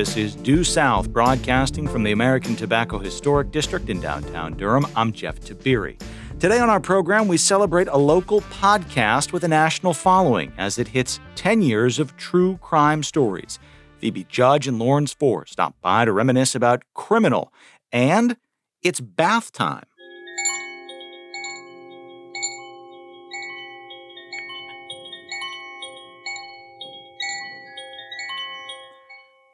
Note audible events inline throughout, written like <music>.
This is Due South, broadcasting from the American Tobacco Historic District in downtown Durham. I'm Jeff Tiberii. Today on our program, we celebrate a local podcast with a national following as it hits 10 years of true crime stories. Phoebe Judge and Lauren Spohrer stop by to reminisce about Criminal, and it's bath time.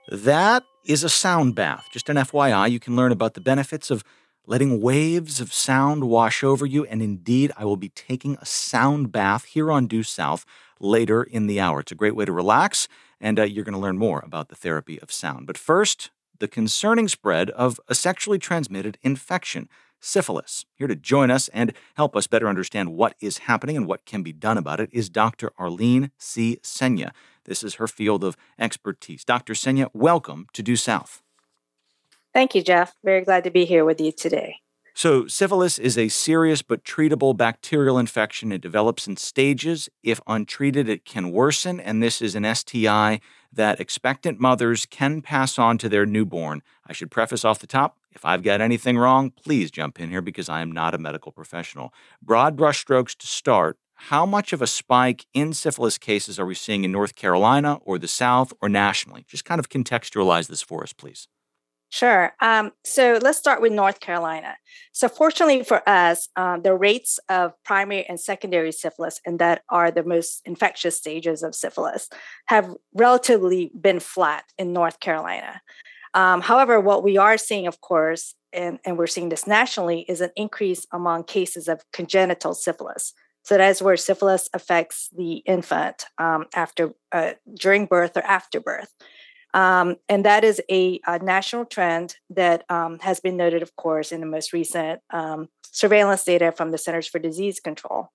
That is a sound bath. Just an FYI, you can learn about the benefits of letting waves of sound wash over you. And indeed, I will be taking a sound bath here on Due South later in the hour. It's a great way to relax, and uh, you're going to learn more about the therapy of sound. But first, the concerning spread of a sexually transmitted infection, syphilis. Here to join us and help us better understand what is happening and what can be done about it is Dr. Arlene C. Seña. This is her field of expertise. Dr. Seña, welcome to Due South. Thank you, Jeff. Very glad to be here with you today. So, syphilis is a serious but treatable bacterial infection. It develops in stages. If untreated, it can worsen, and this is an STI that expectant mothers can pass on to their newborn. I should preface off the top if I've got anything wrong, please jump in here because I am not a medical professional. Broad brushstrokes to start how much of a spike in syphilis cases are we seeing in North Carolina or the South or nationally? Just kind of contextualize this for us, please. Sure. Um, so let's start with North Carolina. So, fortunately for us, um, the rates of primary and secondary syphilis, and that are the most infectious stages of syphilis, have relatively been flat in North Carolina. Um, however, what we are seeing, of course, and, and we're seeing this nationally, is an increase among cases of congenital syphilis. So that's where syphilis affects the infant um, after, uh, during birth or after birth. Um, and that is a, a national trend that um, has been noted, of course, in the most recent um, surveillance data from the Centers for Disease Control.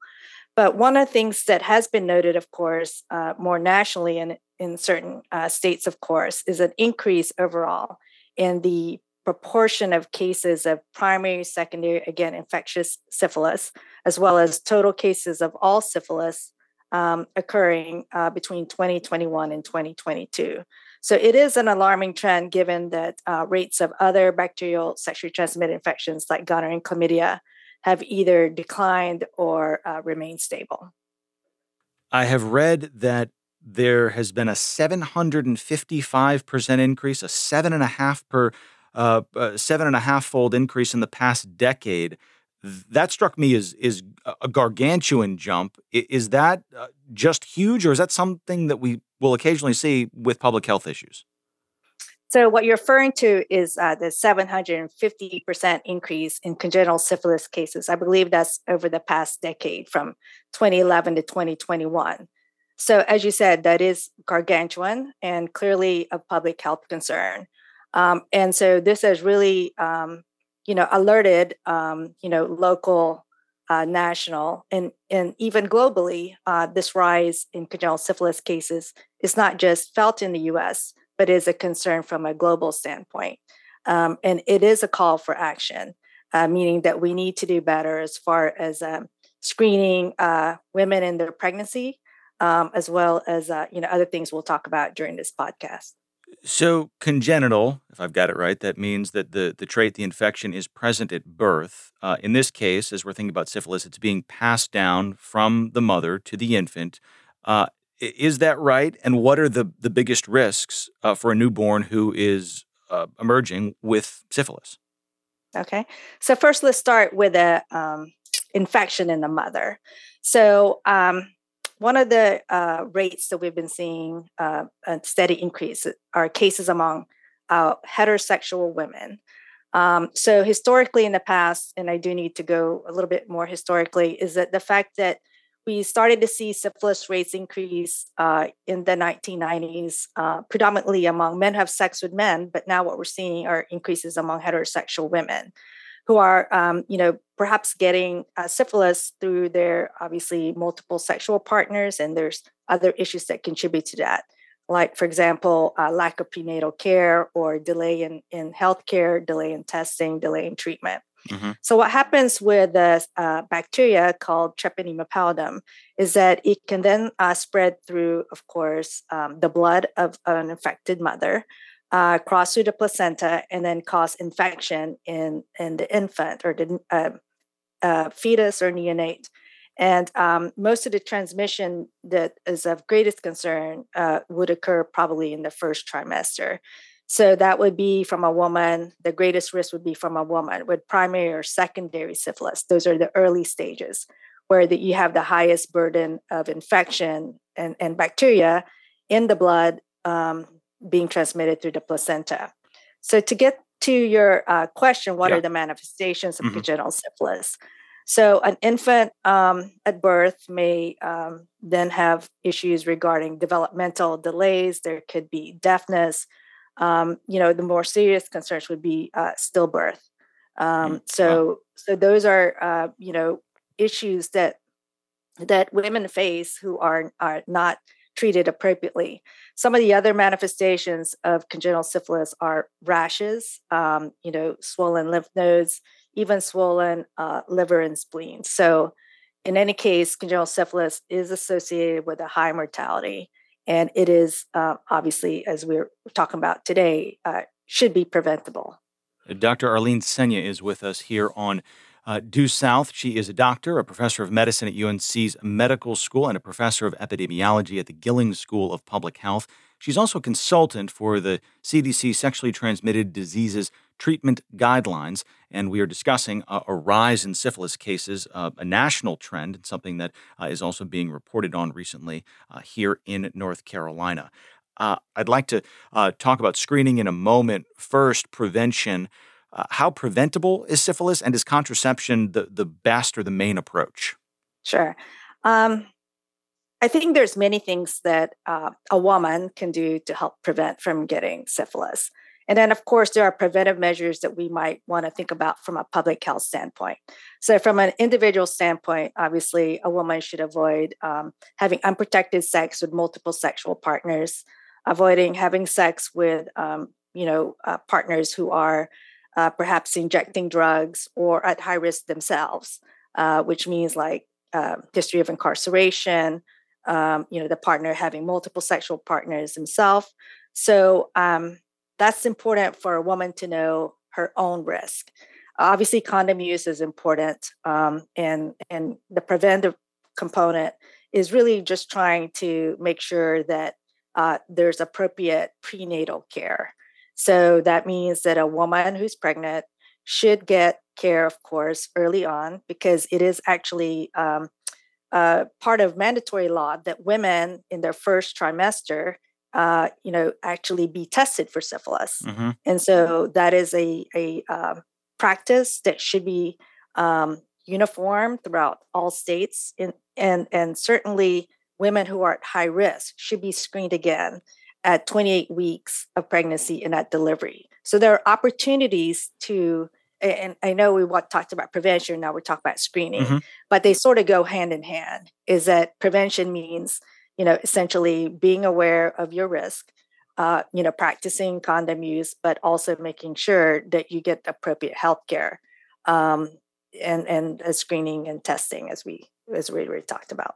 But one of the things that has been noted, of course, uh, more nationally and in certain uh, states, of course, is an increase overall in the proportion of cases of primary, secondary, again, infectious syphilis, as well as total cases of all syphilis um, occurring uh, between 2021 and 2022. So it is an alarming trend given that uh, rates of other bacterial sexually transmitted infections like gonorrhea and chlamydia have either declined or uh, remained stable. I have read that there has been a 755% increase, a seven and a half per uh, uh, seven and a half fold increase in the past decade. That struck me as is a gargantuan jump. Is that uh, just huge, or is that something that we will occasionally see with public health issues? So, what you're referring to is uh, the 750% increase in congenital syphilis cases. I believe that's over the past decade from 2011 to 2021. So, as you said, that is gargantuan and clearly a public health concern. Um, and so this has really, um, you know, alerted, um, you know, local, uh, national, and and even globally, uh, this rise in congenital syphilis cases is not just felt in the U.S., but is a concern from a global standpoint. Um, and it is a call for action, uh, meaning that we need to do better as far as um, screening uh, women in their pregnancy, um, as well as uh, you know other things we'll talk about during this podcast. So, congenital, if I've got it right, that means that the, the trait, the infection, is present at birth. Uh, in this case, as we're thinking about syphilis, it's being passed down from the mother to the infant. Uh, is that right? And what are the, the biggest risks uh, for a newborn who is uh, emerging with syphilis? Okay. So, first, let's start with a um, infection in the mother. So, um, one of the uh, rates that we've been seeing uh, a steady increase are cases among uh, heterosexual women. Um, so historically in the past, and I do need to go a little bit more historically, is that the fact that we started to see syphilis rates increase uh, in the 1990s, uh, predominantly among men who have sex with men, but now what we're seeing are increases among heterosexual women who are, um, you know, perhaps getting uh, syphilis through their obviously multiple sexual partners, and there's other issues that contribute to that, like, for example, uh, lack of prenatal care or delay in in healthcare, delay in testing, delay in treatment. Mm-hmm. So, what happens with the uh, bacteria called Treponema pallidum is that it can then uh, spread through, of course, um, the blood of an infected mother, uh, cross through the placenta, and then cause infection in, in the infant or the uh, uh, fetus or neonate. And um, most of the transmission that is of greatest concern uh, would occur probably in the first trimester. So that would be from a woman. The greatest risk would be from a woman with primary or secondary syphilis. Those are the early stages where the, you have the highest burden of infection and, and bacteria in the blood um, being transmitted through the placenta. So to get to your uh, question, what yeah. are the manifestations of mm-hmm. congenital syphilis? So, an infant um, at birth may um, then have issues regarding developmental delays. There could be deafness. Um, you know, the more serious concerns would be uh, stillbirth. Um, mm, so, wow. so those are uh, you know issues that that women face who are are not treated appropriately. Some of the other manifestations of congenital syphilis are rashes, um, you know, swollen lymph nodes, even swollen uh, liver and spleen. So, in any case, congenital syphilis is associated with a high mortality, and it is uh, obviously, as we're talking about today, uh, should be preventable. Dr. Arlene Seña is with us here on uh, Due South. She is a doctor, a professor of medicine at UNC's medical school, and a professor of epidemiology at the Gillings School of Public Health. She's also a consultant for the CDC Sexually Transmitted Diseases Treatment Guidelines, and we are discussing a rise in syphilis cases, uh, a national trend, and something that uh, is also being reported on recently uh, here in North Carolina. Uh, I'd like to uh, talk about screening in a moment. First, prevention. Uh, how preventable is syphilis, and is contraception the, the best or the main approach? Sure. Um, I think there's many things that uh, a woman can do to help prevent from getting syphilis. And then, of course, there are preventive measures that we might want to think about from a public health standpoint. So, from an individual standpoint, obviously, a woman should avoid um, having unprotected sex with multiple sexual partners, avoiding having sex with, um, you know, uh, partners who are uh, perhaps injecting drugs or at high risk themselves, uh, which means like uh, history of incarceration, um, you know, the partner having multiple sexual partners himself. So um, that's important for a woman to know her own risk. Obviously, condom use is important, um, and and the preventive component is really just trying to make sure that uh, there's appropriate prenatal care. So that means that a woman who's pregnant should get care, of course, early on, because it is actually um, uh, part of mandatory law that women in their first trimester, uh, you know, actually be tested for syphilis. Mm-hmm. And so that is a, a um, practice that should be um, uniform throughout all states. In, and, and certainly women who are at high risk should be screened again at 28 weeks of pregnancy and at delivery. So there are opportunities to, and I know we talked about prevention, now we're talking about screening, mm-hmm. but they sort of go hand in hand. Is that prevention means, you know, essentially being aware of your risk, uh, you know, practicing condom use, but also making sure that you get appropriate health care um, and, and uh, screening and testing as we, as we already talked about.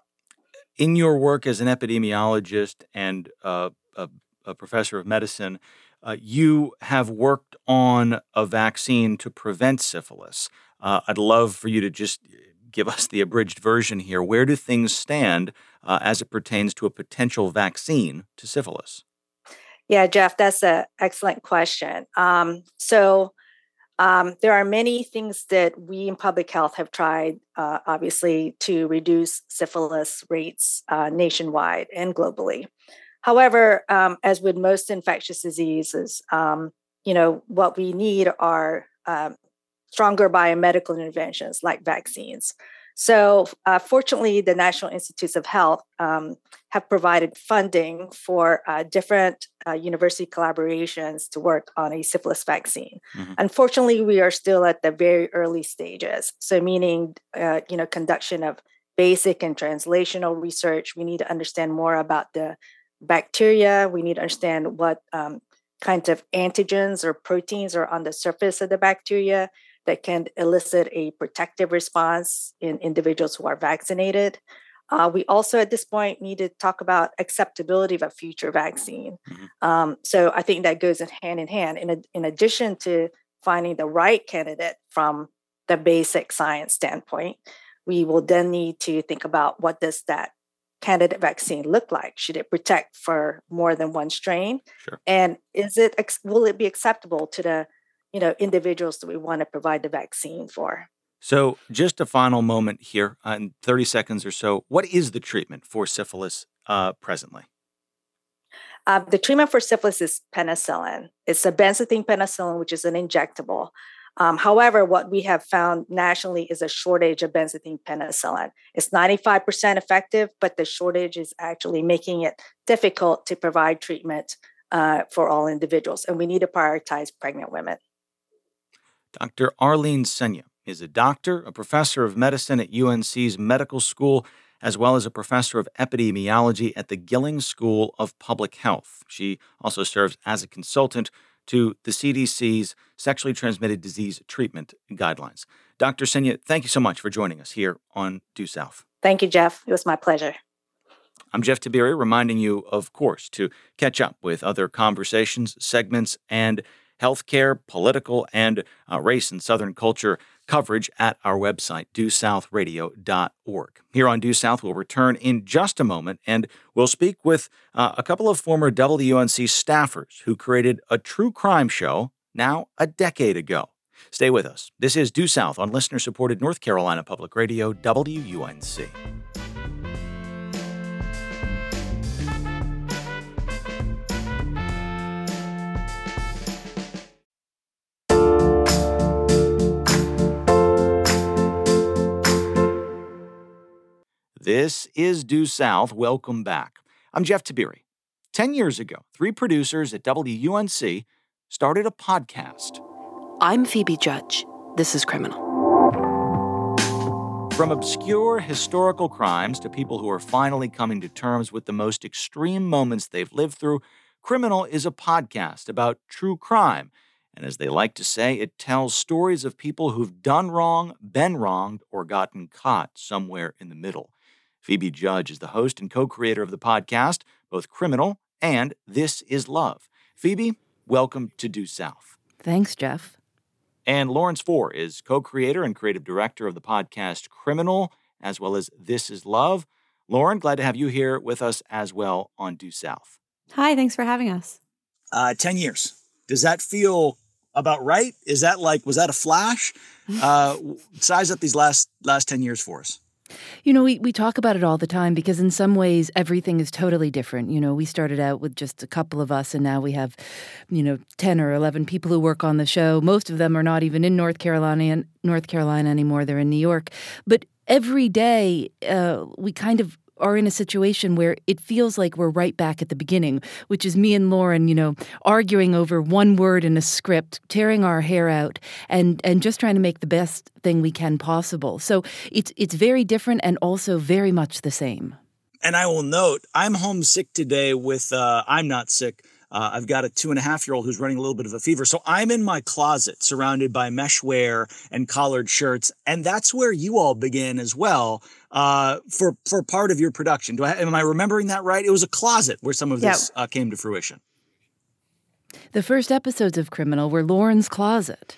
In your work as an epidemiologist and uh, a, a professor of medicine, uh, you have worked on a vaccine to prevent syphilis. Uh, I'd love for you to just give us the abridged version here. Where do things stand uh, as it pertains to a potential vaccine to syphilis? Yeah, Jeff, that's an excellent question. Um, so, um, there are many things that we in public health have tried, uh, obviously, to reduce syphilis rates uh, nationwide and globally. However, um, as with most infectious diseases, um, you know, what we need are um, stronger biomedical interventions like vaccines. So, uh, fortunately, the National Institutes of Health um, have provided funding for uh, different uh, university collaborations to work on a syphilis vaccine. Mm-hmm. Unfortunately, we are still at the very early stages. So, meaning, uh, you know, conduction of basic and translational research. We need to understand more about the bacteria. We need to understand what um, kinds of antigens or proteins are on the surface of the bacteria that can elicit a protective response in individuals who are vaccinated. Uh, we also, at this point, need to talk about acceptability of a future vaccine. Mm-hmm. Um, so I think that goes in hand in hand. In, a, in addition to finding the right candidate from the basic science standpoint, we will then need to think about what does that candidate vaccine look like? Should it protect for more than one strain? Sure. And is it will it be acceptable to the you know individuals that we want to provide the vaccine for? So, just a final moment here, uh, in 30 seconds or so. What is the treatment for syphilis uh, presently? Uh, the treatment for syphilis is penicillin. It's a benzathine penicillin, which is an injectable. Um, however, what we have found nationally is a shortage of benzathine penicillin. It's 95% effective, but the shortage is actually making it difficult to provide treatment uh, for all individuals. And we need to prioritize pregnant women. Dr. Arlene Seña is a doctor, a professor of medicine at UNC's medical school, as well as a professor of epidemiology at the Gilling School of Public Health. She also serves as a consultant to the CDC's sexually transmitted disease treatment guidelines. Dr. Seña, thank you so much for joining us here on Due South. Thank you, Jeff. It was my pleasure. I'm Jeff Tiberii, reminding you, of course, to catch up with other conversations, segments, and healthcare, political, and uh, race and Southern culture coverage at our website, duesouthradio.org. Here on Due South, we'll return in just a moment and we'll speak with uh, a couple of former WUNC staffers who created a true crime show now a decade ago. Stay with us. This is Due South on listener supported North Carolina Public Radio, WUNC. This is Due South. Welcome back. I'm Jeff Tiberii. Ten years ago, three producers at WUNC started a podcast. I'm Phoebe Judge. This is Criminal. From obscure historical crimes to people who are finally coming to terms with the most extreme moments they've lived through, Criminal is a podcast about true crime. And as they like to say, it tells stories of people who've done wrong, been wronged, or gotten caught somewhere in the middle. Phoebe Judge is the host and co creator of the podcast, both Criminal and This Is Love. Phoebe, welcome to Due South. Thanks, Jeff. And Lauren Spohrer is co creator and creative director of the podcast Criminal, as well as This Is Love. Lauren, glad to have you here with us as well on Due South. Hi, thanks for having us. Uh, 10 years. Does that feel about right? Is that like, was that a flash? <laughs> Uh, size up these last last 10 years for us. You know, we, we talk about it all the time because in some ways everything is totally different. You know, we started out with just a couple of us and now we have, you know, 10 or 11 people who work on the show. Most of them are not even in North Carolina North Carolina anymore. They're in New York. But every day uh, we kind of are in a situation where it feels like we're right back at the beginning, which is me and Lauren, you know, arguing over one word in a script, tearing our hair out, and and just trying to make the best thing we can possible. So it's it's very different and also very much the same. And I will note, I'm homesick today with uh, I'm not sick uh, I've got a two and a half year old who's running a little bit of a fever. So I'm in my closet surrounded by meshwear and collared shirts. And that's where you all begin as well uh, for, for part of your production. Do I, am I remembering that right? It was a closet where some of this uh, came to fruition. The first episodes of Criminal were Lauren's closet.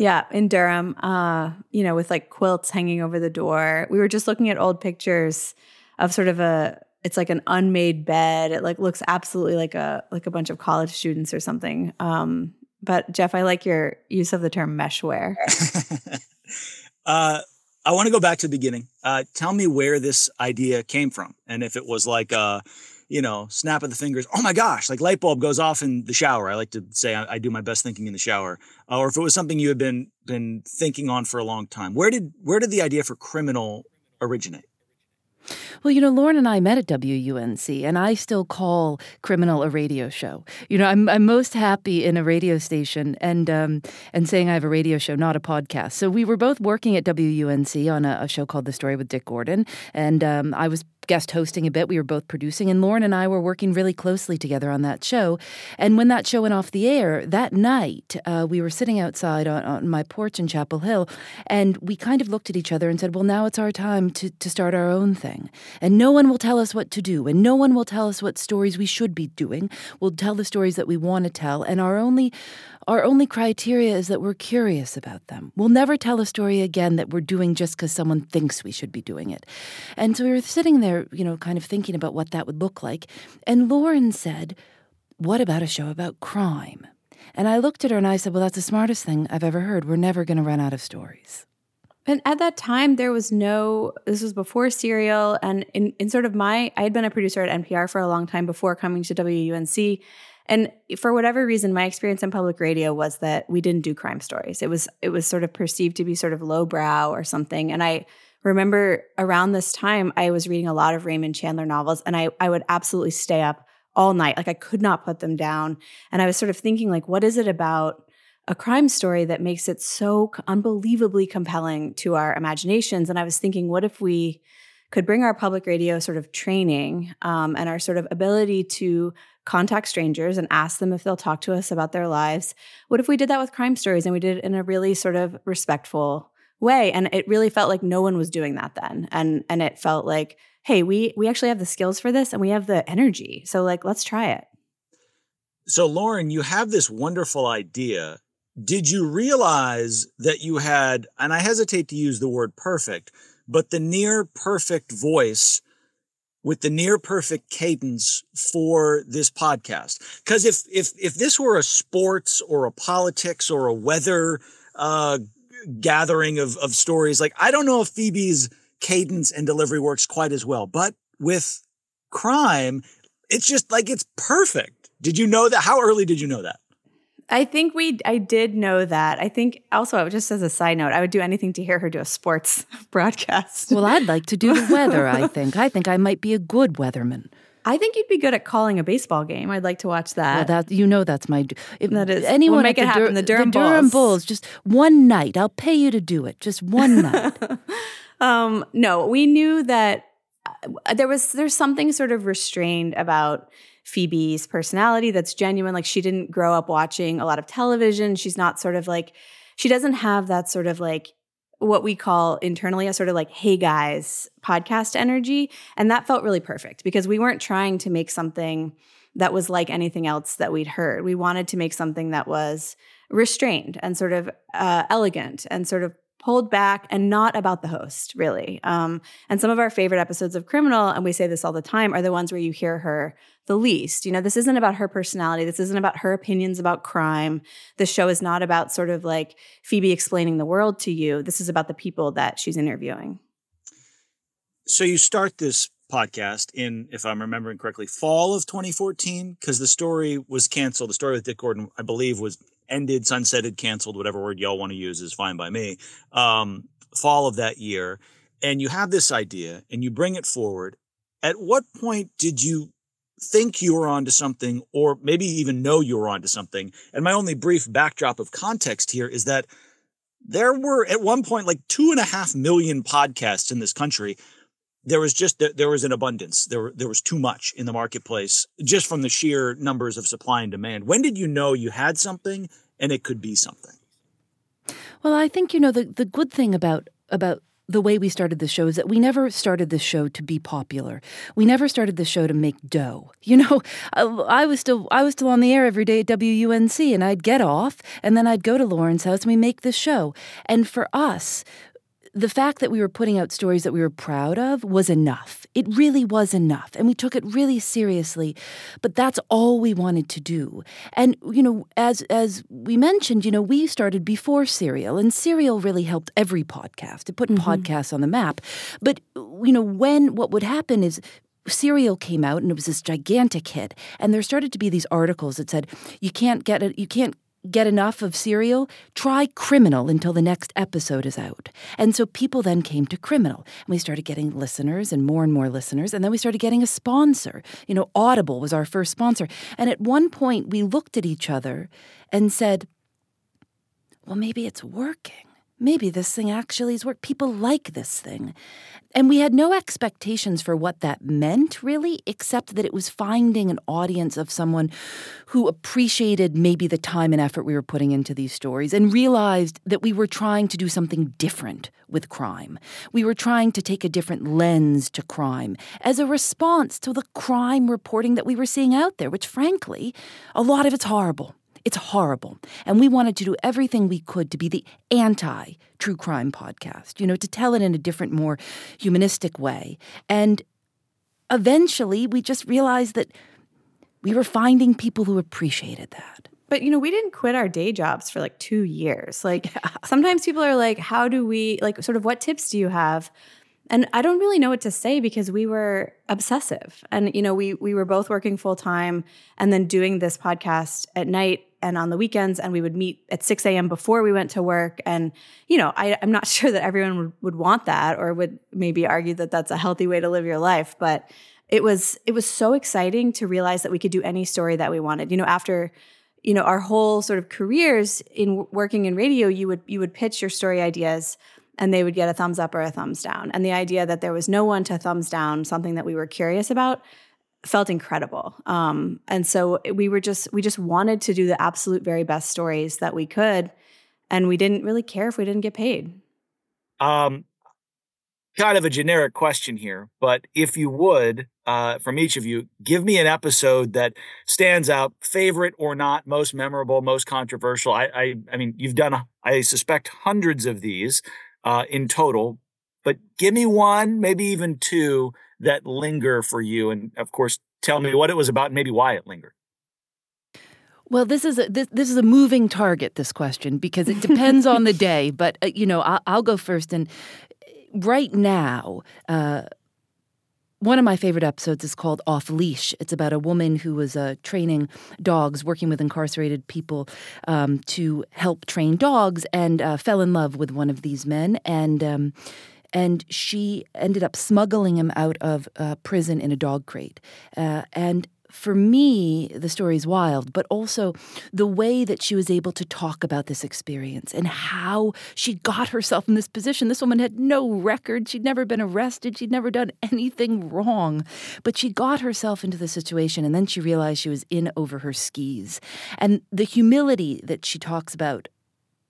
Yeah, in Durham, uh, you know, with like quilts hanging over the door. We were just looking at old pictures of sort of a it's like an unmade bed. It like looks absolutely like a like a bunch of college students or something. Um, but Jeff, I like your use of the term meshware. <laughs> uh, I want to go back to the beginning. Uh, tell me where this idea came from, and if it was like a, uh, you know, snap of the fingers. Oh my gosh, like light bulb goes off in the shower. I like to say I, I do my best thinking in the shower, uh, or if it was something you had been been thinking on for a long time. Where did where did the idea for criminal originate? Well, you know, Lauren and I met at WUNC, and I still call Criminal a radio show. You know, I'm, I'm most happy in a radio station and um, and saying I have a radio show, not a podcast. So we were both working at WUNC on a, a show called The Story with Dick Gordon, and um, I was guest hosting a bit. We were both producing, and Lauren and I were working really closely together on that show. And when that show went off the air that night, uh, we were sitting outside on, on, my porch in Chapel Hill, and we kind of looked at each other and said, "Well, now it's our time to to start our own thing, and no one will tell us what to do, and no one will tell us what stories we should be doing. We'll tell the stories that we want to tell, and our only our only criteria is that we're curious about them. We'll never tell a story again that we're doing just because someone thinks we should be doing it. And so we were sitting there, you know, kind of thinking about what that would look like. And Lauren said, What about a show about crime? And I looked at her and I said, Well, that's the smartest thing I've ever heard. We're never going to run out of stories. And at that time, there was no, this was before Serial. And in, in sort of my, I had been a producer at NPR for a long time before coming to WUNC. And for whatever reason, my experience in public radio was that we didn't do crime stories. It was it was sort of perceived to be sort of lowbrow or something. And I remember around this time, I was reading a lot of Raymond Chandler novels, and I I would absolutely stay up all night. Like I could not put them down. And I was sort of thinking, like, what is it about a crime story that makes it so unbelievably compelling to our imaginations? And I was thinking, what if we could bring our public radio sort of training um, and our sort of ability to contact strangers and ask them if they'll talk to us about their lives. What if we did that with crime stories and we did it in a really sort of respectful way? And it really felt like no one was doing that then. And and it felt like, hey, we we actually have the skills for this and we have the energy. So like let's try it. So Lauren, you have this wonderful idea. Did you realize that you had, and I hesitate to use the word perfect, but the near perfect voice with the near perfect cadence for this podcast. Because if if if this were a sports or a politics or a weather uh, gathering of of stories, like I don't know if Phoebe's cadence and delivery works quite as well, but with crime, it's just like it's perfect. Did you know that? How early did you know that? I think we I did know that. I think also just as a side note, I would do anything to hear her do a sports <laughs> broadcast. Well, I'd like to do the weather, I <laughs> think. I think I might be a good weatherman. I think you'd be good at calling a baseball game. I'd like to watch that. Well, that you know that's my if that is anyone we'll make it happen. the Durham, the Durham Bulls. Bulls. Just one night, I'll pay you to do it. Just one <laughs> night. um, no, we knew that uh, there was there's something sort of restrained about Phoebe's personality that's genuine. Like she didn't grow up watching a lot of television. She's not sort of like, she doesn't have that sort of like what we call internally a sort of like, hey guys, podcast energy. And that felt really perfect because we weren't trying to make something that was like anything else that we'd heard. We wanted to make something that was restrained and sort of uh, elegant and sort of pulled back and not about the host, really. Um, and some of our favorite episodes of Criminal, and we say this all the time, are the ones where you hear her the least. You know, this isn't about her personality. This isn't about her opinions about crime. The show is not about sort of like Phoebe explaining the world to you. This is about the people that she's interviewing. So you start this podcast in, if I'm remembering correctly, fall of 2014, because the story was canceled. The story with Dick Gordon, I believe, was ended, sunsetted, canceled, whatever word y'all want to use is fine by me. Um, fall of that year. And you have this idea and you bring it forward. At what point did you think you were onto something or maybe even know you were onto something? And my only brief backdrop of context here is that there were at one point like two and a half million podcasts in this country there was just there was an abundance there there was too much in the marketplace just from the sheer numbers of supply and demand when did you know you had something and it could be something well i think you know the the good thing about about the way we started the show is that we never started the show to be popular. We never started the show to make dough. <laughs> You know, I was still I was still on the air every day at WUNC, and I'd get off, and then I'd go to Lauren's house, and we make this show. And for us, the fact that we were putting out stories that we were proud of was enough. It really was enough. And we took it really seriously. But that's all we wanted to do. And, you know, as as we mentioned, you know, we started before Serial, and Serial really helped every podcast. It put mm-hmm. podcasts on the map. But, you know, when what would happen is Serial came out and it was this gigantic hit. And there started to be these articles that said, you can't get it, you can't get enough of Serial, try Criminal until the next episode is out. And so people then came to Criminal. And we started getting listeners and more and more listeners. And then we started getting a sponsor. You know, Audible was our first sponsor. And at one point, we looked at each other and said, well, maybe it's working. Maybe this thing actually is work. People like this thing. And we had no expectations for what that meant, really, except that it was finding an audience of someone who appreciated maybe the time and effort we were putting into these stories and realized that we were trying to do something different with crime. We were trying to take a different lens to crime as a response to the crime reporting that we were seeing out there, which, frankly, a lot of it's horrible. It's horrible. And we wanted to do everything we could to be the anti true crime podcast, you know, to tell it in a different, more humanistic way. And eventually we just realized that we were finding people who appreciated that. But you know, we didn't quit our day jobs for like 2 years. Like <laughs> yeah. sometimes people are like, "How do we like sort of what tips do you have?" And I don't really know what to say because we were obsessive. And you know, we we were both working full time and then doing this podcast at night and on the weekends and we would meet at 6 a.m before we went to work. And you know I, am not <laughs> sure that everyone would, would want that or would maybe argue that that's a healthy way to live your life. But it was it was so exciting to realize that we could do any story that we wanted. You know after you know our whole sort of careers in working in radio you would you would pitch your story ideas and they would get a thumbs up or a thumbs down. And the idea that there was no one to thumbs down something that we were curious about felt incredible. Um, and so we were just we just wanted to do the absolute very best stories that we could, and we didn't really care if we didn't get paid. Um, kind of a generic question here, but if you would, uh, from each of you, give me an episode that stands out, favorite or not, most memorable, most controversial. I, I, I mean, you've done, I suspect, hundreds of these uh, in total, but give me one, maybe even two that linger for you? And of course, tell me what it was about and maybe why it lingered. Well, this is a this, this is a moving target. This question because it depends on the <laughs> day. But uh, you know, I'll, I'll, go first. And right now, uh, one of my favorite episodes is called Off Leash. It's about a woman who was uh, training dogs, working with incarcerated people um, to help train dogs, and uh, fell in love with one of these men and. Um, and she ended up smuggling him out of uh, prison in a dog crate. Uh, and for me, the story is wild, but also the way that she was able to talk about this experience and how she got herself in this position. This woman had no record. She'd never been arrested. She'd never done anything wrong. But she got herself into the situation and then she realized she was in over her skis. And the humility that she talks about,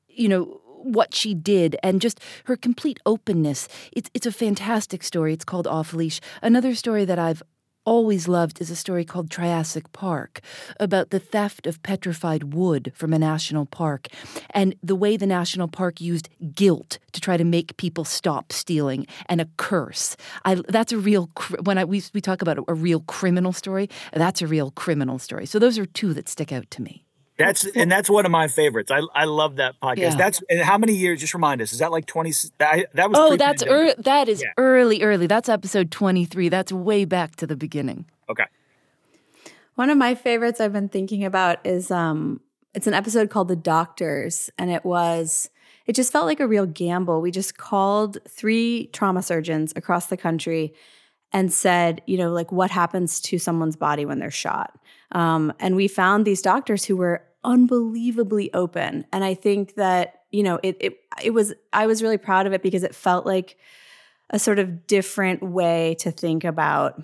you know, what she did and just her complete openness. It's it's a fantastic story. It's called Off Leash. Another story that I've always loved is a story called Triassic Park about the theft of petrified wood from a national park and the way the national park used guilt to try to make people stop stealing and a curse. I, that's a real when I we, we talk about a, a real criminal story. That's a real criminal story. So those are two that stick out to me. That's and that's one of my favorites. I I love that podcast. Yeah. That's and how many years? Just remind us. Is that like twenty? That, that was. Oh, that's er, that is yeah. early, early. That's episode twenty three. That's way back to the beginning. Okay. One of my favorites I've been thinking about is um, it's an episode called The Doctors, and it was it just felt like a real gamble. We just called three trauma surgeons across the country and said, you know, like what happens to someone's body when they're shot. Um, and we found these doctors who were unbelievably open. And I think that, you know, it, it, it was, I was really proud of it because it felt like a sort of different way to think about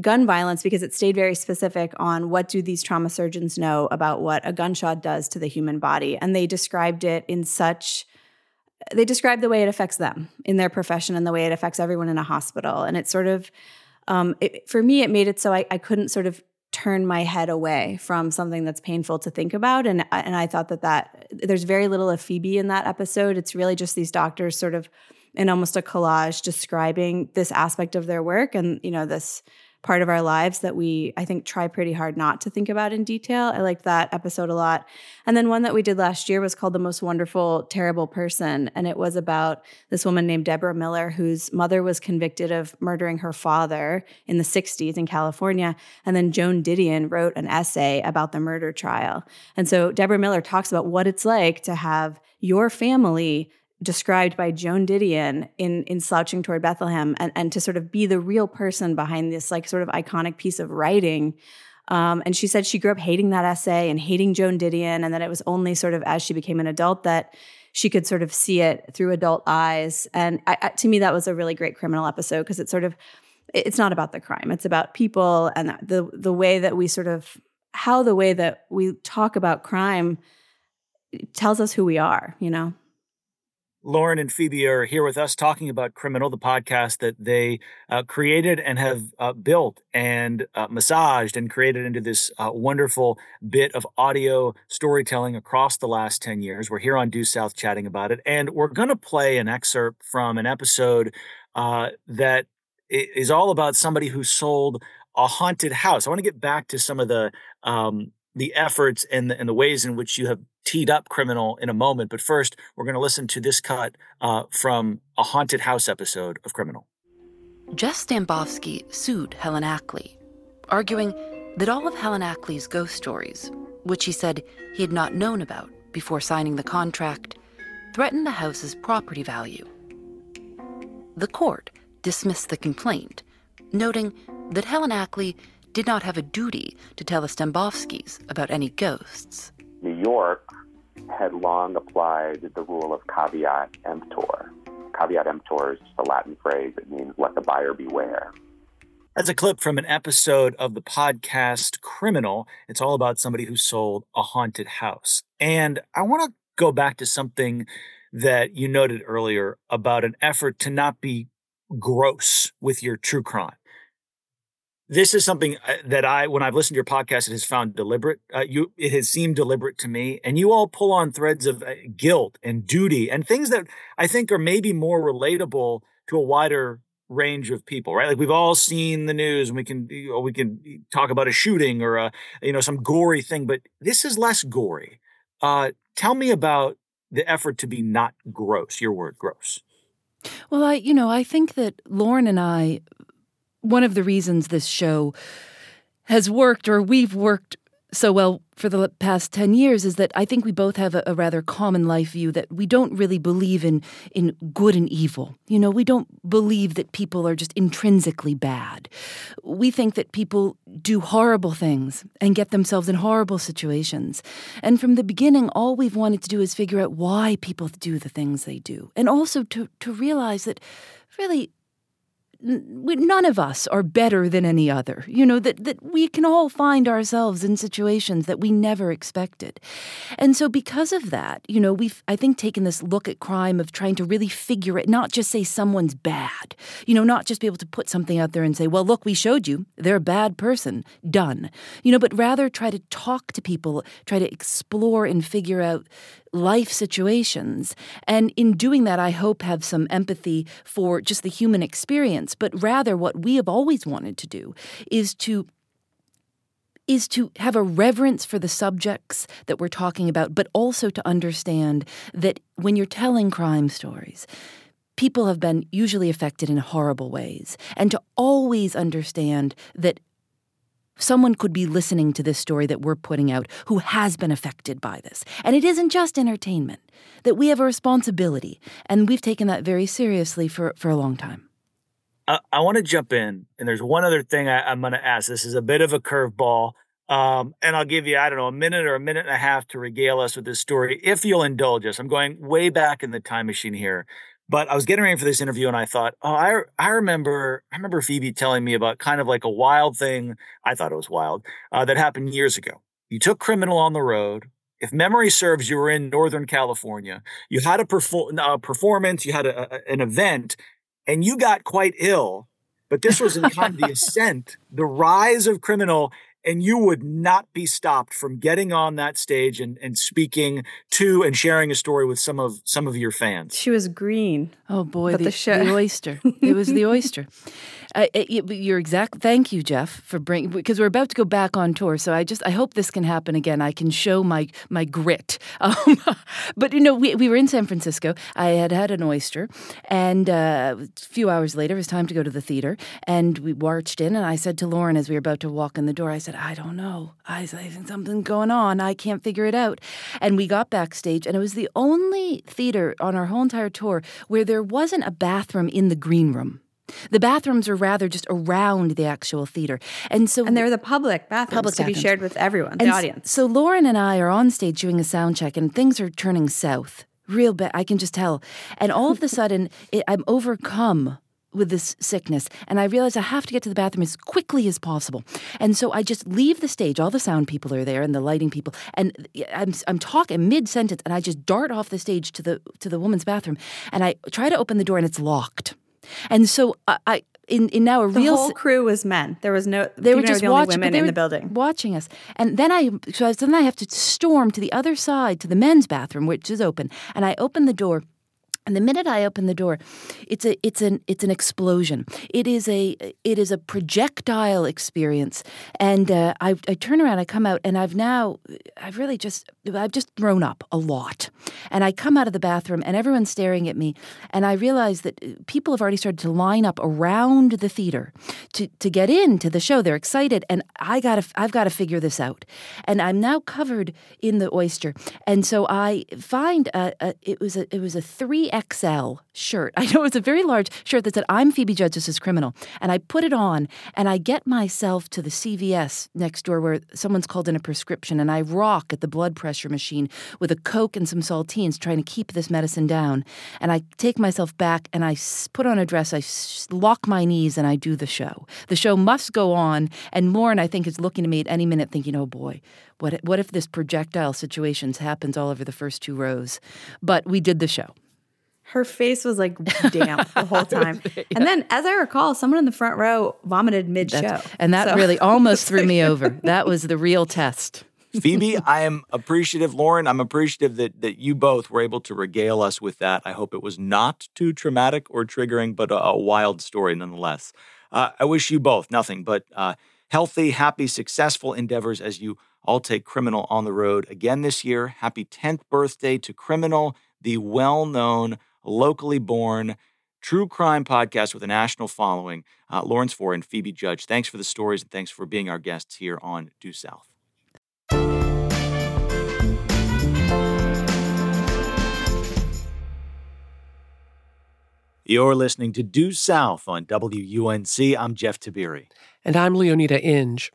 gun violence because it stayed very specific on what do these trauma surgeons know about what a gunshot does to the human body and they described it in such they described the way it affects them in their profession and the way it affects everyone in a hospital and it sort of um, it, for me it made it so I, I couldn't sort of turn my head away from something that's painful to think about. And uh, and I thought that that there's very little of Phoebe in that episode. It's really just these doctors sort of in almost a collage describing this aspect of their work and you know this part of our lives that we I think try pretty hard not to think about in detail. I liked that episode a lot. And then one that we did last year was called The Most Wonderful Terrible Person and it was about this woman named Deborah Miller whose mother was convicted of murdering her father in the 60s in California and then Joan Didion wrote an essay about the murder trial. And so Deborah Miller talks about what it's like to have your family described by Joan Didion in in Slouching Toward Bethlehem, and, and to sort of be the real person behind this like sort of iconic piece of writing. Um, and she said she grew up hating that essay and hating Joan Didion, and that it was only sort of as she became an adult that she could sort of see it through adult eyes. And I, I, to me, that was a really great criminal episode because it sort of it's not about the crime; it's about people and the the way that we sort of how the way that we talk about crime tells us who we are. You know. Lauren and Phoebe are here with us talking about Criminal, the podcast that they uh, created and have uh, built and uh, massaged and created into this uh, wonderful bit of audio storytelling across the last 10 years. We're here on Due South chatting about it. And we're going to play an excerpt from an episode uh, that is all about somebody who sold a haunted house. I want to get back to some of the um, the efforts and the, and the ways in which you have teed up criminal in a moment. But first, we're going to listen to this cut uh, from a haunted house episode of Criminal. Jess Stambovsky sued Helen Ackley, arguing that all of Helen Ackley's ghost stories, which he said he had not known about before signing the contract, threatened the house's property value. The court dismissed the complaint, noting that Helen Ackley did not have a duty to tell the Stambovskys about any ghosts. New York had long applied the rule of caveat emptor. Caveat emptor is a Latin phrase. It means let the buyer beware. That's a clip from an episode of the podcast Criminal. It's all about somebody who sold a haunted house. And I want to go back to something that you noted earlier about an effort to not be gross with your true crime this is something uh, that I, when I've listened to your podcast, it has found deliberate. Uh, you, it has seemed deliberate to me, and you all pull on threads of uh, guilt and duty and things that I think are maybe more relatable to a wider range of people, right? Like we've all seen the news, and we can we can talk about a shooting or a you know some gory thing, but this is less gory. Uh, tell me about the effort to be not gross. Your word, gross. Well, I, you know, I think that Lauren and I one of the reasons this show has worked or we've worked so well for the past 10 years is that I think we both have a, a, rather common life view that we don't really believe in in good and evil. You know, we don't believe that people are just intrinsically bad. We think that people do horrible things and get themselves in horrible situations. And from the beginning all we've wanted to do is figure out why people do the things they do. And also to to realize that really none of us are better than any other. You know, that, that we can all find ourselves in situations that we never expected. And so, because of that, you know, we've, I think, taken this look at crime of trying to really figure it, not just say someone's bad, you know, not just be able to put something out there and say, well, look, we showed you they're a bad person, done, you know, but rather try to talk to people, try to explore and figure out life situations. And in doing that, I hope have some empathy for just the human experience. But rather, what we have always wanted to do is to is to have a reverence for the subjects that we're talking about, but also to understand that when you're telling crime stories, people have been usually affected in horrible ways, and to always understand that someone could be listening to this story that we're putting out who has been affected by this. And it isn't just entertainment, that we have a responsibility. And we've taken that very seriously for, for a long time. I, I want to jump in, and there's one other thing I, am going to ask. This is a bit of a curveball. Um, and I'll give you, I don't know, a minute or a minute and a half to regale us with this story, if you'll indulge us. I'm going way back in the time machine here. But I was getting ready for this interview and I thought, oh, I I remember I remember Phoebe telling me about kind of like a wild thing. I thought it was wild uh, that happened years ago. You took criminal on the road. If memory serves, you were in Northern California. You had a, perfor- a performance, you had a, a, an event, and you got quite ill. But this was in kind of the <laughs> ascent, the rise of criminal and you would not be stopped from getting on that stage and, and speaking to and sharing a story with some of some of your fans. She was green. Oh boy, the, the, the oyster. it was the <laughs> oyster. Uh, it, you're exact. Thank you, Jeff, for bringing because we're about to go back on tour. So I just I hope this can happen again. I can show my my grit. <laughs> Um, but you know, we we were in San Francisco. I had had an oyster, and uh, a few hours later, it was time to go to the theater, and we marched in. And I said to Lauren as we were about to walk in the door, I said, I don't know. I, I think something's going on. I can't figure it out. And we got backstage, and it was the only theater on our whole entire tour where there wasn't a bathroom in the green room. The bathrooms are rather just around the actual theater. And so And they're the public bathrooms public to bathrooms. be shared with everyone, the audience. So Lauren and I are on stage doing a sound check and things are turning south real bad. I can just tell. And all of a <laughs> sudden, it, I'm overcome with this sickness and i realize i have to get to the bathroom as quickly as possible and so i just leave the stage all the sound people are there and the lighting people and i'm, I'm talking mid-sentence and i just dart off the stage to the to the woman's bathroom and i try to open the door and it's locked and so i, I in, in now a The real whole crew was men. There was no. they were just the watching women they in were the building. watching us and then i so then i have to storm to the other side to the men's bathroom which is open and i open the door and the minute I open the door, it's a it's an it's an explosion. It is a it is a projectile experience, and uh, I I turn around, I come out, and I've now I've really just I've just grown up a lot, and I come out of the bathroom, and everyone's staring at me, and I realize that uh, people have already started to line up around the theater to to get into the show. They're excited, and I got I've got to figure this out, and I'm now covered in the oyster, and so I find a, a it was a it was a three XL shirt. <laughs> I know it's a very large shirt that said "I'm Phoebe Judge, this is criminal," and I put it on, and I get myself to the CVS next door where someone's called in a prescription, and I rock at the blood pressure machine with a Coke and some saltines, trying to keep this medicine down. And I take myself back, and I put on a dress, I lock my knees, and I do the show. The show must go on, and Lauren, I think, is looking at me at any minute, thinking, "Oh boy." What, what if this projectile situations happens all over the first two rows? But we did the show. Her face was like damp the whole <laughs> time. And then, as I recall, someone in the front row vomited mid show. And that So- really <laughs> almost threw me over. That was the real test. Phoebe, <laughs> I am appreciative. Lauren, I'm appreciative that that you both were able to regale us with that. I hope it was not too traumatic or triggering, but a, a wild story nonetheless. Uh, I wish you both nothing but uh, healthy, happy, successful endeavors as you all take Criminal on the road again this year. Happy 10th birthday to Criminal, the well known, locally born, true crime podcast with a national following. Uh, Lauren Spohrer and Phoebe Judge, thanks for the stories and thanks for being our guests here on Due South. You're listening to Due South on WUNC. I'm Jeff Tiberii. And I'm Leoneda Inge.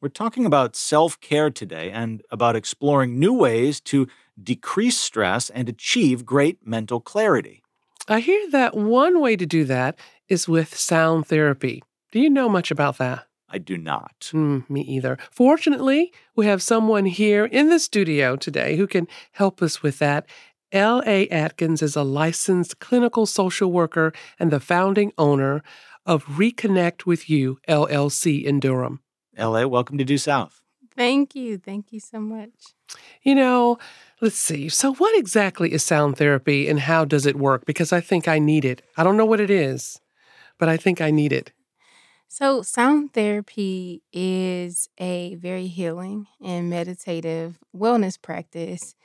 We're talking about self care today and about exploring new ways to decrease stress and achieve great mental clarity. I hear that one way to do that is with sound therapy. Do you know much about that? I do not. Hmm, me either. Fortunately, we have someone here in the studio today who can help us with that. L.A. Adkins is a licensed clinical social worker and the founding owner of Reconnect with You, LLC in Durham. LA, welcome to Due South. Thank you. Thank you so much. You know, let's see. So, what exactly is sound therapy and how does it work? Because I think I need it. I don't know what it is, but I think I need it. So, sound therapy is a very healing and meditative wellness practice,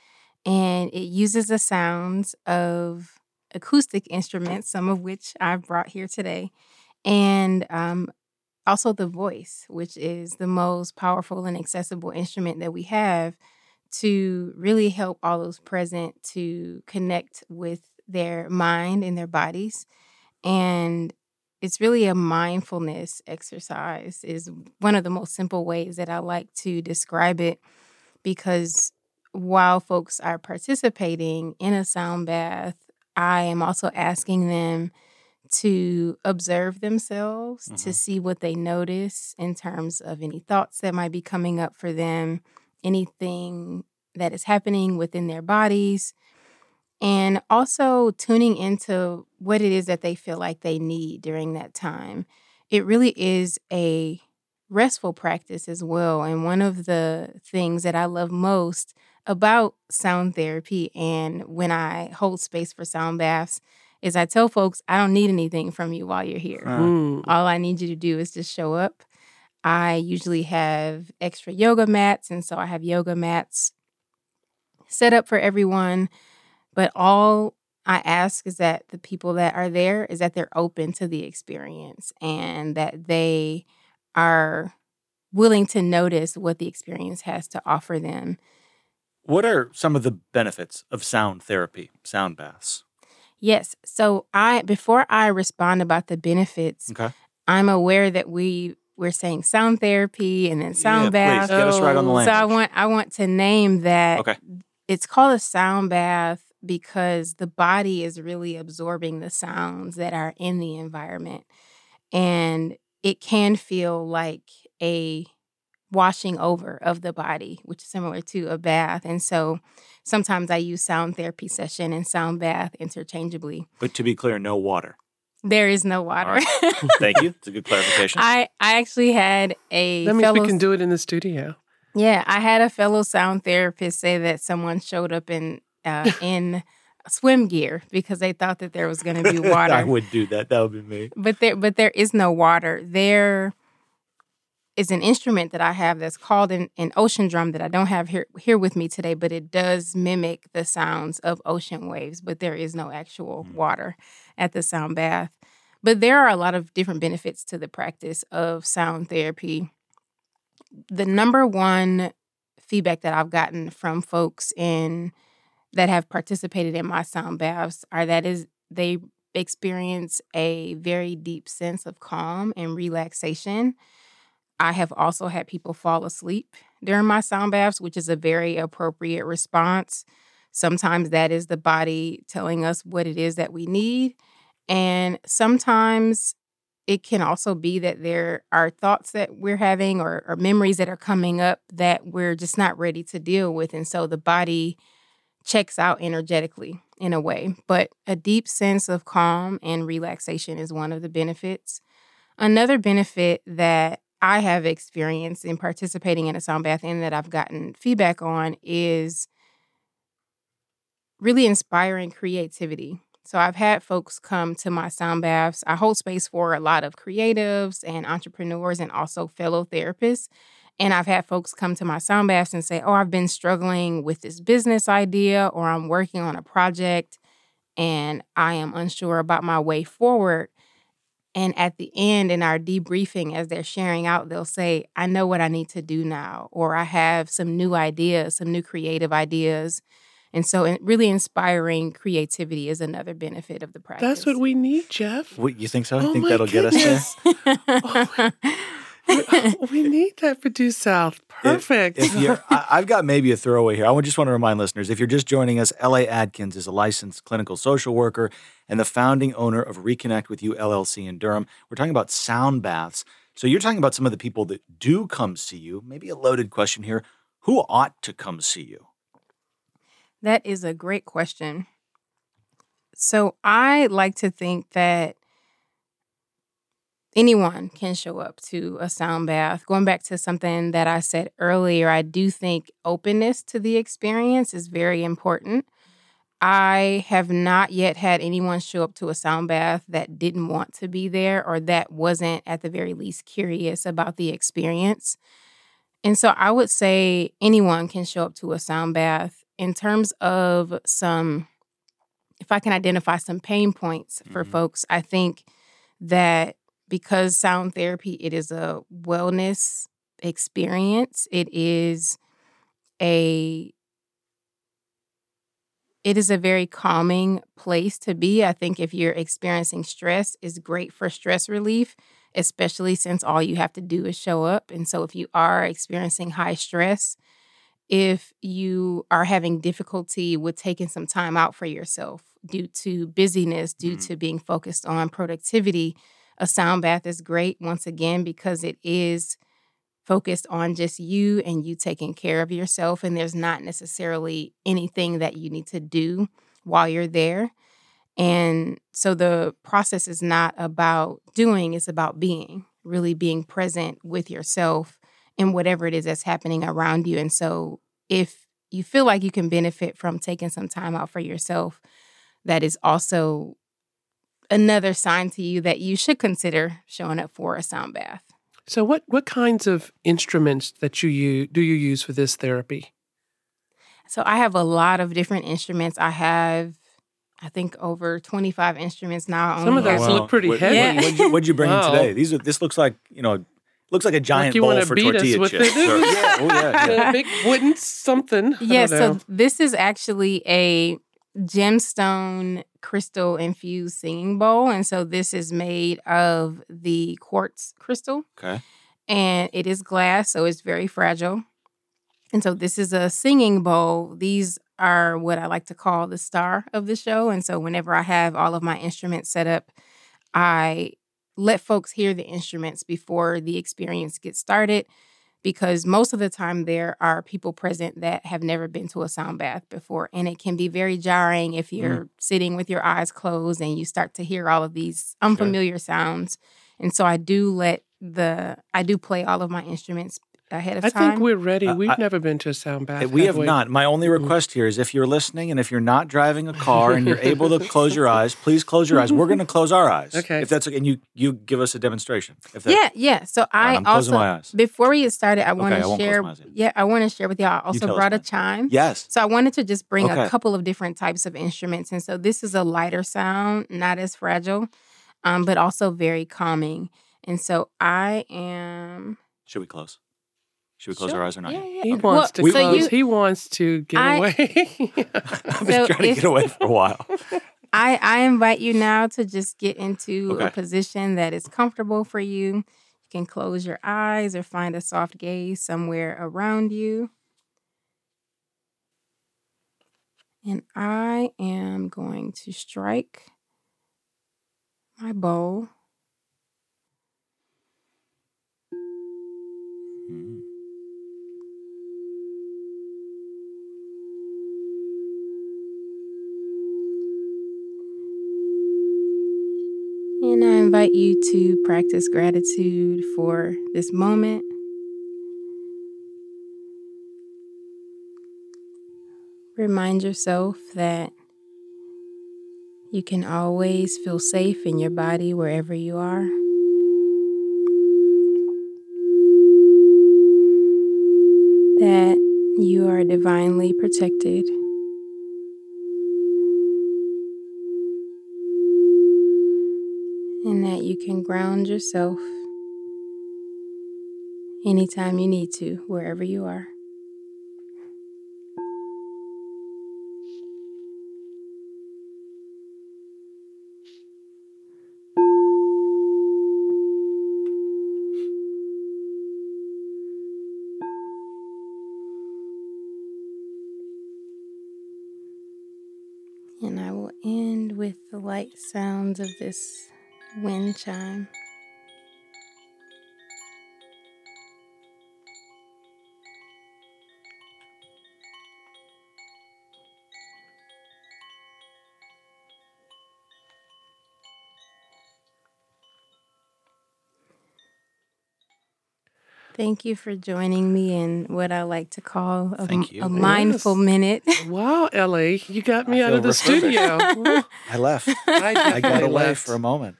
and it uses the sounds of acoustic instruments, some of which I've brought here today, and um, also the voice, which is the most powerful and accessible instrument that we have to really help all those present to connect with their mind and their bodies. And it's really a mindfulness exercise is one of the most simple ways that I like to describe it because while folks are participating in a sound bath, I am also asking them to observe themselves to Mhm. see what they notice in terms of any thoughts that might be coming up for them, anything that is happening within their bodies, and also tuning into what it is that they feel like they need during that time. It really is a restful practice as well. And one of the things that I love most about sound therapy and when I hold space for sound baths is I tell folks, I don't need anything from you while you're here. Mm. All I need you to do is just show up. I usually have extra yoga mats, and so I have yoga mats set up for everyone. But all I ask is that the people that are there is that they're open to the experience and that they are willing to notice what the experience has to offer them. What are some of the benefits of sound therapy, sound baths? Yes. So I before I respond about the benefits, Okay. I'm aware that we we're saying sound therapy and then sound yeah, bath. Please get us right on the language. So I want I want to name that Okay. it's called a sound bath because the body is really absorbing the sounds that are in the environment. And it can feel like a washing over of the body, which is similar to a bath. And so sometimes I use sound therapy session and sound bath interchangeably. But to be clear, no water. There is no water. right. Thank you. It's a good clarification. <laughs> I, I actually had a That means fellow we can do it in the studio. Yeah, I had a fellow sound therapist say that someone showed up in uh, <laughs> in swim gear because they thought that there was going to be <laughs> water. I would do that. That would be me. But there, but there is no water. There is an instrument that I have that's called an, an ocean drum that I don't have here here with me today, but it does mimic the sounds of ocean waves. But there is no actual Mm. water at the sound bath. But there are a lot of different benefits to the practice of sound therapy. The number one feedback that I've gotten from folks in that have participated in my sound baths are that is they experience a very deep sense of calm and relaxation. I have also had people fall asleep during my sound baths, which is a very appropriate response. Sometimes that is the body telling us what it is that we need. And sometimes it can also be that there are thoughts that we're having or, or memories that are coming up that we're just not ready to deal with. And so the body checks out energetically in a way. But a deep sense of calm and relaxation is one of the benefits. Another benefit that I have experienced in participating in a sound bath and that I've gotten feedback on is really inspiring creativity. So I've had folks come to my sound baths. I hold space for a lot of creatives and entrepreneurs and also fellow therapists. And I've had folks come to my sound baths and say, Oh, I've been struggling with this business idea, or I'm working on a project and I am unsure about my way forward. And at the end, in our debriefing, as they're sharing out, they'll say, I know what I need to do now, or I have some new ideas, some new creative ideas. And so, really inspiring creativity is another benefit of the practice. That's what we need, Jeff. What, you think so? Oh you think that'll get us there? goodness. <laughs> Oh <laughs> <laughs> we need that for Due South. Perfect. If you're, <laughs> I, I've got maybe a throwaway here. I would just want to remind listeners if you're just joining us, L.A. Adkins is a licensed clinical social worker and the founding owner of Reconnect with You LLC in Durham. We're talking about sound baths. So you're talking about some of the people that do come see you. Maybe a loaded question here. Who ought to come see you? That is a great question. So I like to think that anyone can show up to a sound bath. Going back to something that I said earlier, I do think openness to the experience is very important. I have not yet had anyone show up to a sound bath that didn't want to be there or that wasn't, at the very least, curious about the experience. And so I would say anyone can show up to a sound bath. In terms of some, if I can identify some pain points for Mhm. folks, I think that because sound therapy, it is a wellness experience. It is a it is a very calming place to be. I think if you're experiencing stress, is great for stress relief, especially since all you have to do is show up. And so if you are experiencing high stress, if you are having difficulty with taking some time out for yourself due to busyness, due Mhm. to being focused on productivity, a sound bath is great once again because it is focused on just you and you taking care of yourself. And there's not necessarily anything that you need to do while you're there. And so the process is not about doing, it's about being, really being present with yourself and whatever it is that's happening around you. And so if you feel like you can benefit from taking some time out for yourself, that is also another sign to you that you should consider showing up for a sound bath. so, what what kinds of instruments that you use, do you use for this therapy? So I have a lot of different instruments. I have, I think, over 25 instruments now. Some only of those have- look pretty What, heavy. Yeah. What, what'd, you, what'd you bring <laughs> Wow. in today? These are. This looks like you know. Looks like a giant you bowl wanna for beat us tortilla with chips. it. Or- <laughs> yeah. Oh yeah. yeah. A big wooden something. I Yeah, so this is actually a gemstone crystal infused singing bowl. And so this is made of the quartz crystal Okay. and it is glass, so it's very fragile. And so this is a singing bowl. These are what I like to call the star of the show. And so whenever I have all of my instruments set up, I let folks hear the instruments before the experience gets started because most of the time there are people present that have never been to a sound bath before and it can be very jarring if Mm. you're sitting with your eyes closed and you start to hear all of these unfamiliar sounds and so i do let the i do play all of my instruments ahead of I time think we're ready. Uh, We've I- never been to a sound bath. We have we? not. My only request here is if you're listening and if you're not driving a car and you're able to close your eyes, please close your eyes. We're going to close our eyes. <laughs> Okay. If that's okay. And you, you give us a demonstration. If that, yeah yeah so i I'm also my eyes. before we get started i want to won't share my eyes yet. yeah i want to share with y'all i also brought a chime Yes. So I wanted to just bring Okay. a couple of different types of instruments. And so this is a lighter sound, not as fragile, um, but also very calming. And so I am. Should we close? Should we close Sure. our eyes or not? Yeah, yeah. He okay. wants to Well, so close. you- he wants to get I- away. <laughs> <laughs> I've been So trying to if- get away for a while. <laughs> I, I invite you now to just get into Okay. a position that is comfortable for you. You can close your eyes or find a soft gaze somewhere around you. And I am going to strike my bow. And I invite you to practice gratitude for this moment. Remind yourself that you can always feel safe in your body wherever you are. That you are divinely protected. And that you can ground yourself anytime you need to, wherever you are. And I will end with the light sounds of this wind chime. Thank you for joining me in what I like to call a, a mindful Yes. minute. <laughs> wow, Ellie, you got me I out of feel the studio. <laughs> I left. I, I got away left. for a moment.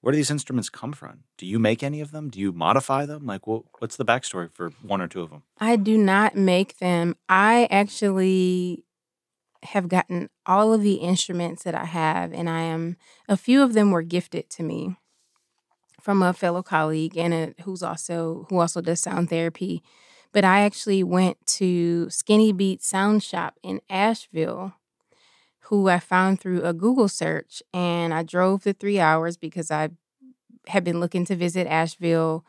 Where do these instruments come from? Do you make any of them? Do you modify them? Like, what, what's the backstory for one or two of them? I do not make them. I actually have gotten all of the instruments that I have, and I am a few of them were gifted to me from a fellow colleague and a, who's also who also does sound therapy. But I actually went to Skinny Beat Sound Shop in Asheville, who I found through a Google search, and I drove the three hours because I had been looking to visit Asheville.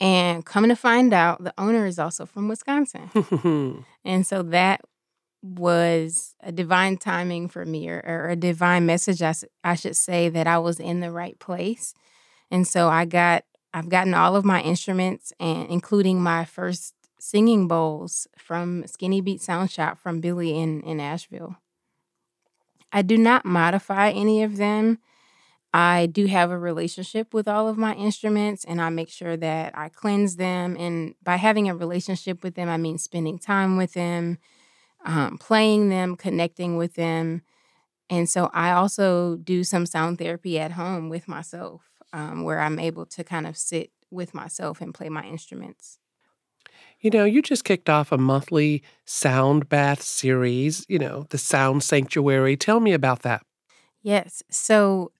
And coming to find out, the owner is also from Wisconsin. <laughs> And so that was a divine timing for me, or, or a divine message, I, I should say, that I was in the right place. And so I got, I've gotten all of my instruments, and including my first singing bowls from Skinny Beat Sound Shop from Billy in, in Asheville. I do not modify any of them. I do have a relationship with all of my instruments and I make sure that I cleanse them. And by having a relationship with them, I mean spending time with them, um, playing them, connecting with them. And so I also do some sound therapy at home with myself, um, where I'm able to kind of sit with myself and play my instruments. You know, you just kicked off a monthly sound bath series, you know, the Sound Sanctuary. Tell me about that. Yes. So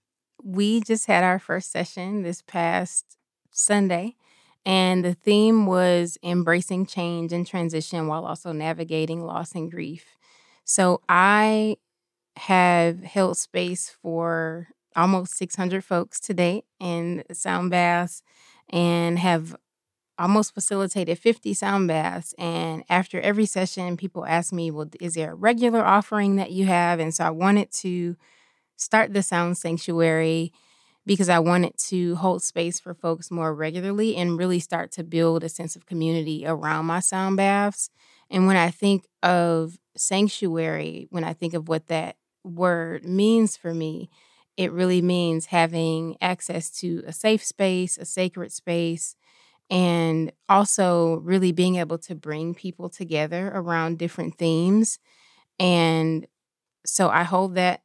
we just had our first session this past Sunday, and the theme was embracing change and transition while also navigating loss and grief. So I have held space for almost 600 folks to date in sound baths and have almost facilitated 50 sound baths. And after every session, people ask me, Well, is there a regular offering that you have? And so I wanted to start the Sound Sanctuary because I wanted to hold space for folks more regularly and really start to build a sense of community around my sound baths. And when I think of sanctuary, when I think of what that word means for me, it really means having access to a safe space, a sacred space, and also really being able to bring people together around different themes. And so I hold that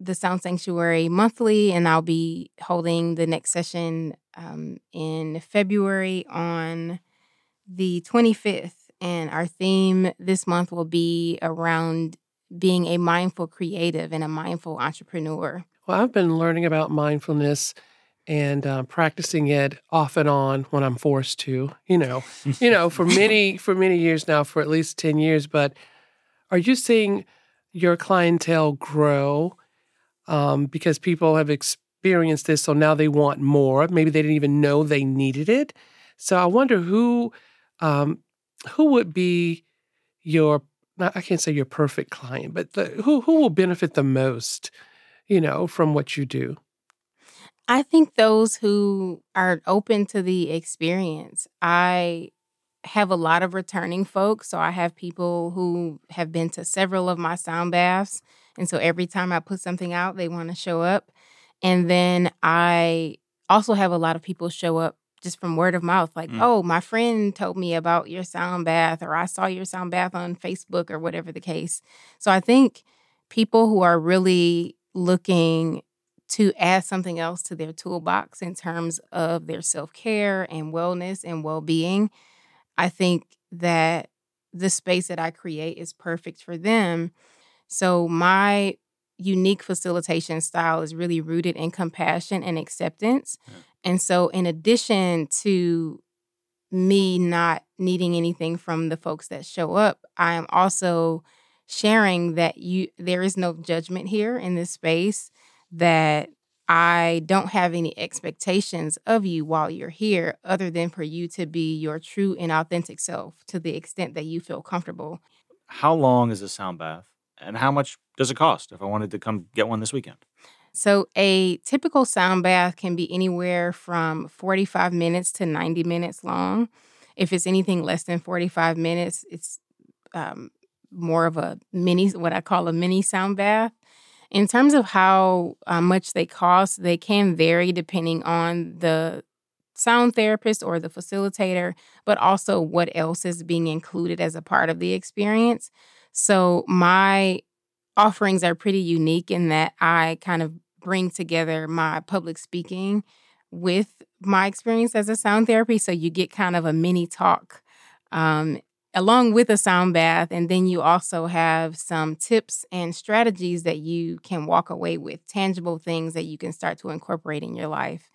the Sound Sanctuary monthly, and I'll be holding the next session um, in February on the 25th. And our theme this month will be around being a mindful creative and a mindful entrepreneur. Well, I've been learning about mindfulness and uh, practicing it off and on when I'm forced to. You know, you know, for many for many years now, for at least ten years. But are you seeing your clientele grow um, because people have experienced this, so now they want more? Maybe they didn't even know they needed it. So I wonder who um, who would be your I can't say your perfect client, but the, who who will benefit the most you know, from what you do? I think those who are open to the experience. I have a lot of returning folks. So I have people who have been to several of my sound baths. And so every time I put something out, they want to show up. And then I also have a lot of people show up just from word of mouth like, mm. oh, my friend told me about your sound bath, or I saw your sound bath on Facebook, or whatever the case. So I think people who are really looking to add something else to their toolbox in terms of their self care and wellness and well being, I think that the space that I create is perfect for them. So, my unique facilitation style is really rooted in compassion and acceptance. Yeah. And so, in addition to me not needing anything from the folks that show up, I am also sharing that you there is no judgment here in this space that I don't have any expectations of you while you're here other than for you to be your true and authentic self to the extent that you feel comfortable. How long is a sound bath and how much does it cost if I wanted to come get one this weekend? So, a typical sound bath can be anywhere from 45 minutes to 90 minutes long. If it's anything less than 45 minutes, it's um, more of a mini, what I call a mini sound bath. In terms of how uh, much they cost, they can vary depending on the sound therapist or the facilitator, but also what else is being included as a part of the experience. So, my offerings are pretty unique in that I kind of bring together my public speaking with my experience as a sound therapy. So, you get kind of a mini talk um, along with a sound bath. And then you also have some tips and strategies that you can walk away with, tangible things that you can start to incorporate in your life.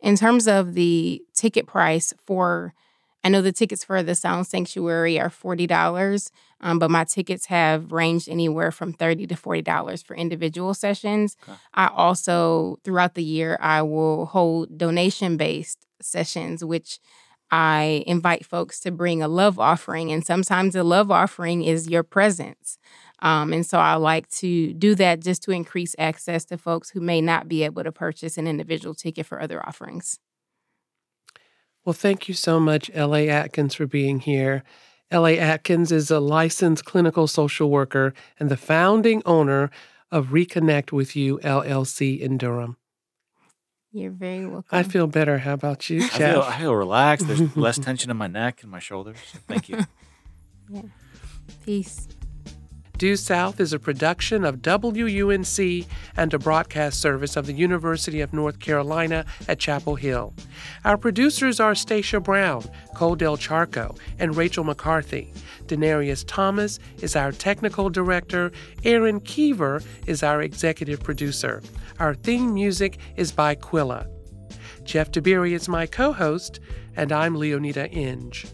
In terms of the ticket price for, I know the tickets for the Sound Sanctuary are $40, um, but my tickets have ranged anywhere from 30 to $40 for individual sessions. Okay. I also, throughout the year, I will hold donation based sessions, which I invite folks to bring a love offering, and sometimes a love offering is your presence. Um, and so I like to do that just to increase access to folks who may not be able to purchase an individual ticket for other offerings. Well, thank you so much, L.A. Adkins, for being here. L.A. Adkins is a licensed clinical social worker and the founding owner of Reconnect with You LLC in Durham. You're very welcome. I feel better. How about you, Jeff? I feel, I feel relaxed. There's <laughs> less tension in my neck and my shoulders. Thank you. <laughs> yeah. Peace. Due South is a production of WUNC and a broadcast service of the University of North Carolina at Chapel Hill. Our producers are Stacia Brown, Cole Del Charco, and Rachel McCarthy. Denarius Thomas is our technical director. Aaron Keever is our executive producer. Our theme music is by Quilla. Jeff Tiberii is my co host, and I'm Leoneda Inge.